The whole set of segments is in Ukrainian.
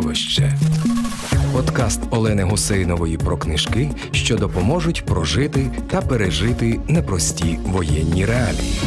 Середовище. Подкаст Олени Гусейнової про книжки, що допоможуть прожити та пережити непрості воєнні реалії.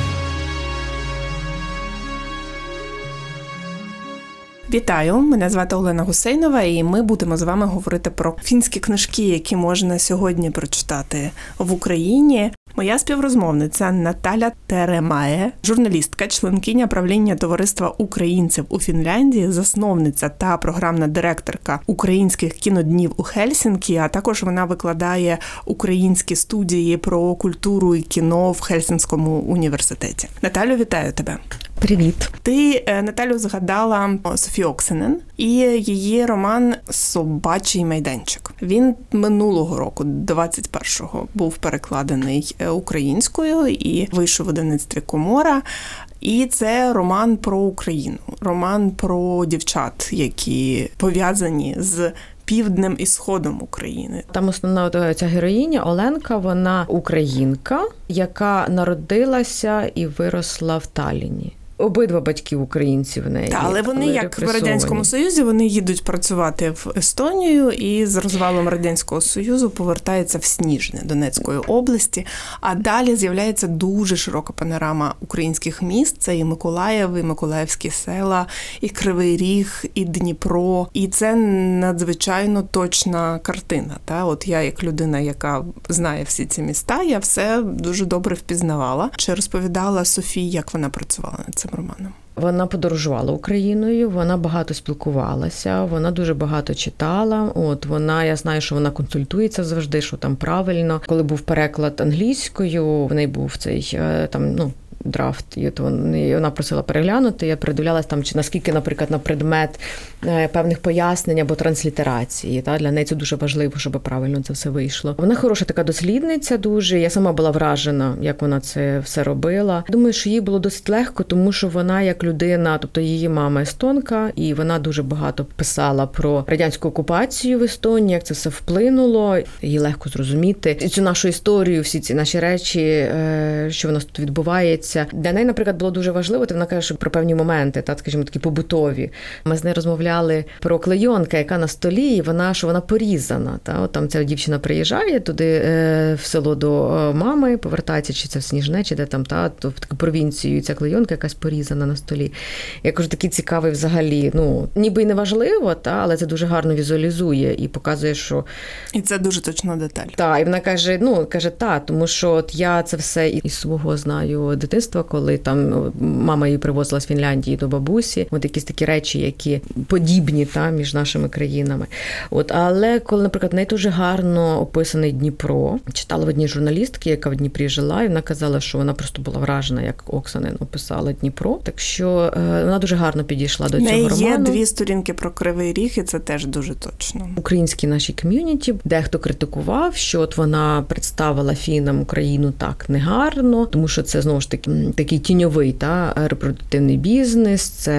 Вітаю! Мене звати Олена Гусейнова, і ми будемо з вами говорити про фінські книжки, які можна сьогодні прочитати в Україні. Моя співрозмовниця Наталя Теремає, журналістка, членкиня правління товариства українців у Фінляндії, засновниця та програмна директорка українських кіноднів у Хельсінкі. А також вона викладає українські студії про культуру і кіно в Хельсінському університеті. Наталю, вітаю тебе. Привіт, ти е, Наталю згадала Софію Оксенен і її роман Собачий майданчик. Він минулого року, 21-го, був перекладений е, українською і вийшов в одиництві Комора. І це роман про Україну, роман про дівчат, які пов'язані з. Півднем і сходом України там основна ця героїня Оленка. Вона українка, яка народилася і виросла в Таліні. Обидва батьки українців в неї. Та, але вони, як в радянському союзі, вони їдуть працювати в Естонію і з розвалом радянського союзу повертаються в Сніжне Донецької області. А далі з'являється дуже широка панорама українських міст. Це і Миколаїв, і Миколаївські села, і Кривий Ріг, і Дніпро. І це надзвичайно точна картина. Та от я, як людина, яка знає всі ці міста, я все дуже добре впізнавала. Чи розповідала Софії, як вона працювала над цим романом? Вона подорожувала Україною, вона багато спілкувалася, вона дуже багато читала. От вона, я знаю, що вона консультується завжди, що там правильно. Коли був переклад англійською, в неї був цей е, там ну драфт, і то вона просила переглянути. Я передивлялась там, чи наскільки, наприклад, на предмет е, певних пояснень або транслітерації. Та для неї це дуже важливо, щоб правильно це все вийшло. Вона хороша така дослідниця. Дуже я сама була вражена, як вона це все робила. Думаю, що їй було досить легко, тому що вона як людина, тобто її мама естонка, і вона дуже багато писала про радянську окупацію в Естонії, як це все вплинуло. Їй легко зрозуміти і цю нашу історію, всі ці наші речі, е, що в нас тут відбувається відбувається. Для неї, наприклад, було дуже важливо. Ти вона каже, що про певні моменти, так скажімо, такі побутові. Ми з нею розмовляли про клейонка, яка на столі, і вона що вона порізана. Та от там ця дівчина приїжджає туди е, в село до е, мами, повертається, чи це в Сніжне, чи де там та то в таку провінцію. і Ця клейонка якась порізана на столі. Я кажу, такий цікавий взагалі. Ну ніби й не важливо, та але це дуже гарно візуалізує і показує, що і це дуже точна деталь. Так, і вона каже: ну каже, та, тому що от я це все із свого знаю дитинства дитинства, коли там мама її привозила з Фінляндії до бабусі. От якісь такі речі, які подібні та між нашими країнами. От але коли, наприклад, не дуже гарно описаний Дніпро, читала в одній журналістки, яка в Дніпрі жила, і вона казала, що вона просто була вражена, як Оксанин описала Дніпро. Так що е, вона дуже гарно підійшла до цього роману. Є дві сторінки про кривий ріг, і це теж дуже точно. Українські наші ком'юніті, дехто критикував, що от вона представила фінам Україну так негарно, тому що це знову ж таки такий тіньовий та репродуктивний бізнес, це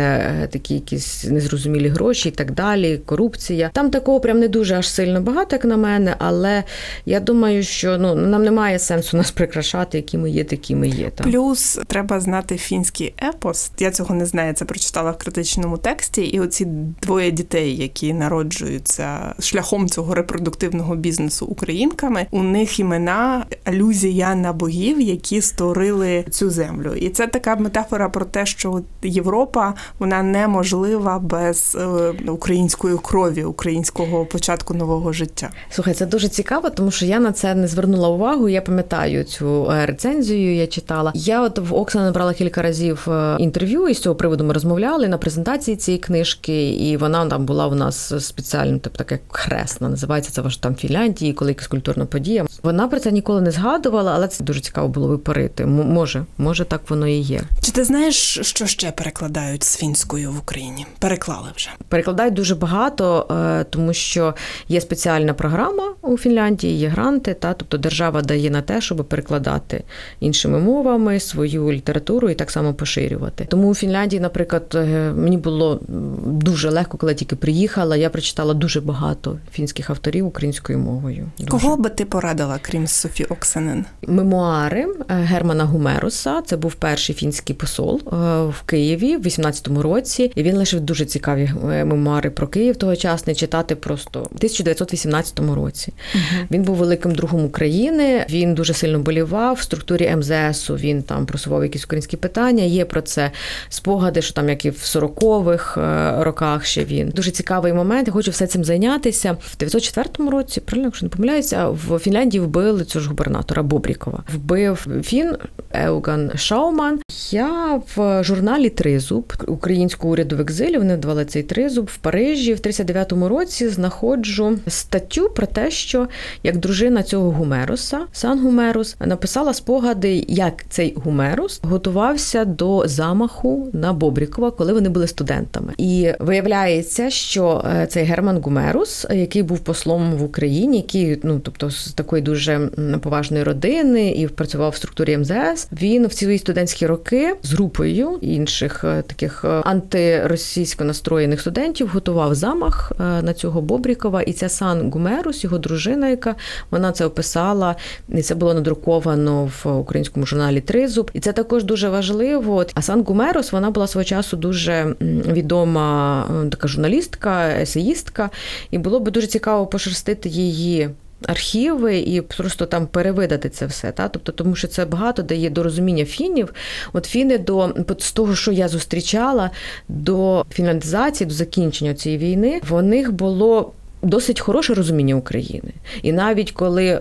е, такі якісь незрозумілі гроші і так далі. Корупція. Там такого прям не дуже аж сильно багато, як на мене, але я думаю, що ну нам немає сенсу нас прикрашати, які ми є, такі ми є. Там. Плюс треба знати фінський епос. Я цього не знаю. Це прочитала в критичному тексті. І оці двоє дітей, які народжуються шляхом цього репродуктивного бізнесу українками, у них імена алюзія на богів, які створили цю землю. І це така метафора про те, що Європа вона неможлива без е, української крові, українського початку нового життя. Слухай, це дуже цікаво, тому що я на це не звернула увагу. Я пам'ятаю цю е, рецензію. Я читала. Я от в Оксана набрала кілька разів е, інтерв'ю, і з цього приводу ми розмовляли на презентації цієї книжки, і вона там була у нас спеціально, тобто таке хресна, називається це ваш там Фінляндії, коли якась культурна подія. Вона про це ніколи не згадувала, але це дуже цікаво було випарити. Може, може так воно і є. Чи ти знаєш, що ще перекладають з фінською в Україні? Переклали вже перекладають дуже багато, е, тому що є спеціальна програма у Фінляндії, є гранти, та тобто держава дає на те, щоб перекладати іншими мовами свою літературу і так само поширювати. Тому у Фінляндії, наприклад, е, мені було дуже легко, коли я тільки приїхала. Я прочитала дуже багато фінських авторів українською мовою. Дуже. Кого би ти порадила, крім Софі Оксанен? Мемуари е, Германа Гумеруса. Це був перший фінський посол е, в Києві в 18-му році. І він лишив дуже цікаві е, мемуари про Київ тогочасний читати просто в 1918 році. uh Він був великим другом України. Він дуже сильно болівав в структурі МЗСу. Він там просував якісь українські питання. Є про це спогади, що там як і в 40-х е, роках ще він дуже цікавий момент. Я хочу все цим зайнятися в 904 році. Правильно, якщо не помиляюся, в Фінляндії вбили цього ж губернатора Бобрікова. Вбив Фін Еуган Шауман. Я в журналі Тризуб українського уряду в екзилі. Вони давали цей тризуб в Парижі в 39-му році. Знаходжу статтю про те, що як дружина цього Гумеруса, Сан Гумерус, написала спогади, як цей Гумерус готувався до замаху на Бобрікова, коли вони були студентами. І виявляється, що е, цей Герман Гумерус, який був послом в Україні, який ну тобто з такої дуже поважної родини і працював в структурі МЗС. Він в цілі студентські роки з групою інших е, таких е, антиросійсько настроєних студентів готував замах на цього Бобрікова. І ця сан Гумерус, його дружина, яка вона це описала, і це було надруковано в українському журналі Тризуб. І це також дуже важливо. А сан Гумерус вона була свого часу дуже відома така журналістка, есеїстка, і було би дуже цікаво пошерстити її. Архіви і просто там перевидати це все, та тобто, тому що це багато дає до розуміння фінів. От фіни до з того, що я зустрічала до фінляндизації, до закінчення цієї війни, в них було досить хороше розуміння України. І навіть коли е,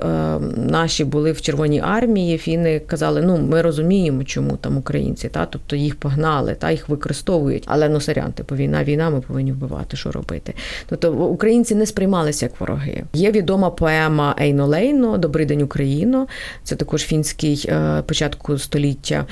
наші були в Червоній армії, фіни казали, ну ми розуміємо, чому там українці, та тобто їх погнали, та їх використовують. Але ну сорян, типу війна, війна, ми повинні вбивати, що робити. Тобто українці не сприймалися як вороги. Є відома поема Ейно Лейно Добрий день Україно. Це також фінський е, початку століття.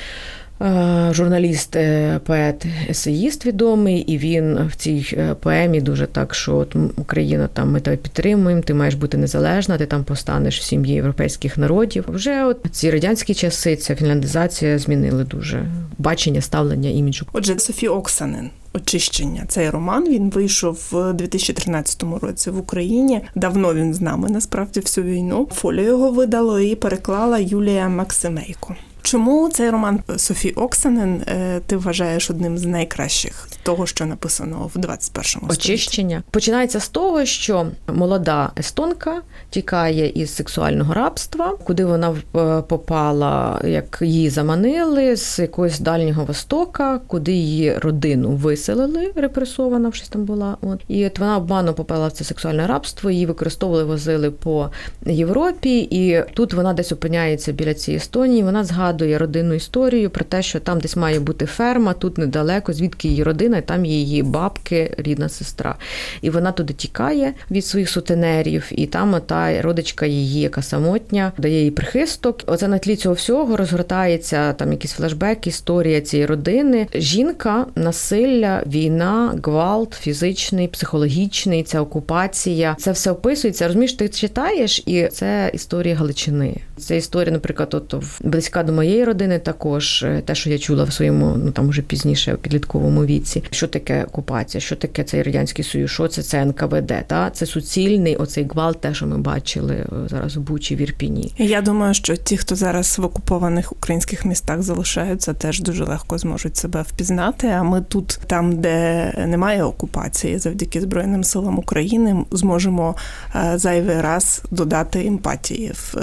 Е, журналіст, е, поет, есеїст відомий, і він в цій е, поемі дуже так, що от Україна там ми тебе підтримуємо, ти маєш бути незалежна, ти там постанеш в сім'ї європейських народів. Вже от ці радянські часи ця фінляндизація змінили дуже бачення, ставлення іміджу. Отже, Софі Оксанен. Очищення цей роман він вийшов в 2013 році в Україні. Давно він з нами насправді всю війну. Фолію його видало і переклала Юлія Максимейко. Чому цей роман Софі Оксанен е, ти вважаєш одним з найкращих того, що написано в 21-му очищення? Починається з того, що молода естонка тікає із сексуального рабства, куди вона е, попала, як її заманили з якогось дальнього востока, куди її родину виселили, репресована вже там була. От і от вона обманом попала в це сексуальне рабство. Її використовували, возили по Європі, і тут вона десь опиняється біля цієї Естонії. Вона згадує згадує родинну історію про те, що там десь має бути ферма, тут недалеко, звідки її родина, і там її бабки, рідна сестра. І вона туди тікає від своїх сутенерів, і там та родичка її, яка самотня, дає їй прихисток. Оце на тлі цього всього розгортається там якийсь флешбек, історія цієї родини. Жінка, насилля, війна, гвалт, фізичний, психологічний, ця окупація. Це все описується. Розумієш, ти читаєш, і це історія Галичини. Це історія, наприклад, от близька до моєї родини також е, те, що я чула в своєму, ну там уже пізніше у підлітковому віці, що таке окупація, що таке цей радянський союз, що це? Це НКВД, та? Це суцільний оцей гвалт, те, що ми бачили е, зараз в Бучі, в Ірпіні. Я думаю, що ті, хто зараз в окупованих українських містах залишаються, теж дуже легко зможуть себе впізнати. А ми тут, там, де немає окупації, завдяки Збройним силам України, зможемо е, зайвий раз додати емпатії в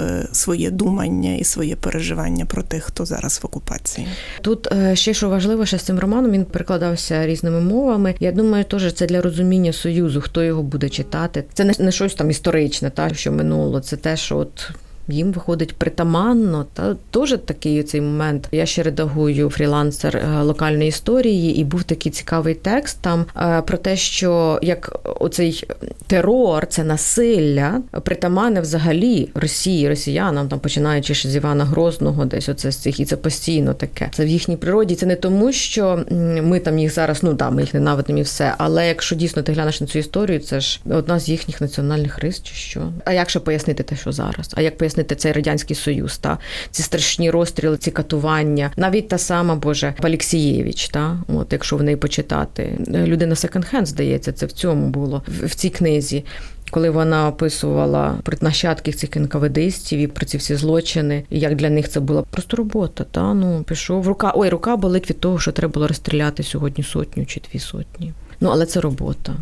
думання і своє переживання про тих, хто зараз в окупації. Тут е, ще що важливо, що з цим романом він перекладався різними мовами. Я думаю, теж це для розуміння союзу, хто його буде читати. Це не щось там історичне, та що минуло. Це те, що от їм виходить притаманно. Та теж такий цей момент. Я ще редагую фрілансер е, локальної історії, і був такий цікавий текст там е, про те, що як оцей терор, це насилля притаманне взагалі Росії, росіянам, там починаючи ще з Івана Грозного, десь оце з цих, і це постійно таке. Це в їхній природі. Це не тому, що ми там їх зараз, ну да, ми їх ненавидимо і все. Але якщо дійсно ти глянеш на цю історію, це ж одна з їхніх національних рис, чи що. А як ще пояснити те, що зараз? А як пояснити? Пояснити цей радянський союз, та ці страшні розстріли, ці катування, навіть та сама Боже Паліксієвич, та от якщо в неї почитати, людина секонд-хенд, здається, це в цьому було в цій книзі. коли вона описувала нащадків цих НКВДистів і про ці всі злочини, і як для них це була просто робота. Та ну пішов рука. Ой, рука болить від того, що треба було розстріляти сьогодні сотню чи дві сотні. Ну але це робота.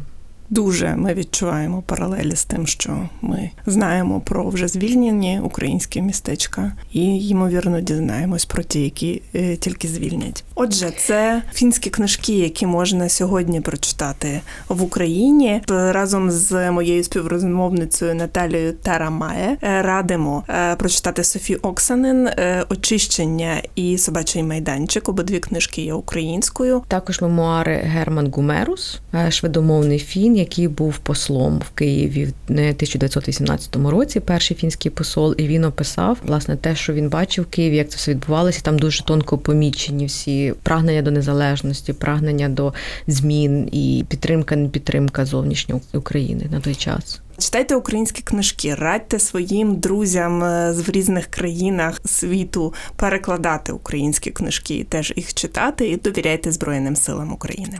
Дуже ми відчуваємо паралелі з тим, що ми знаємо про вже звільнені українські містечка, і ймовірно дізнаємось про ті, які е, тільки звільнять. Отже, це фінські книжки, які можна сьогодні прочитати в Україні разом з моєю співрозмовницею Наталією Тарамає. Е, радимо е, прочитати Софі Оксанин очищення і собачий майданчик. Обидві книжки є українською. Також мемуари Герман Гумерус, шведомовний фін який був послом в Києві в 1918 році, перший фінський посол, і він описав власне те, що він бачив в Києві, як це все відбувалося. Там дуже тонко помічені всі прагнення до незалежності, прагнення до змін і підтримка, не підтримка зовнішньої України на той час. Читайте українські книжки, радьте своїм друзям е, з різних країнах світу перекладати українські книжки, теж їх читати і довіряйте Збройним силам України.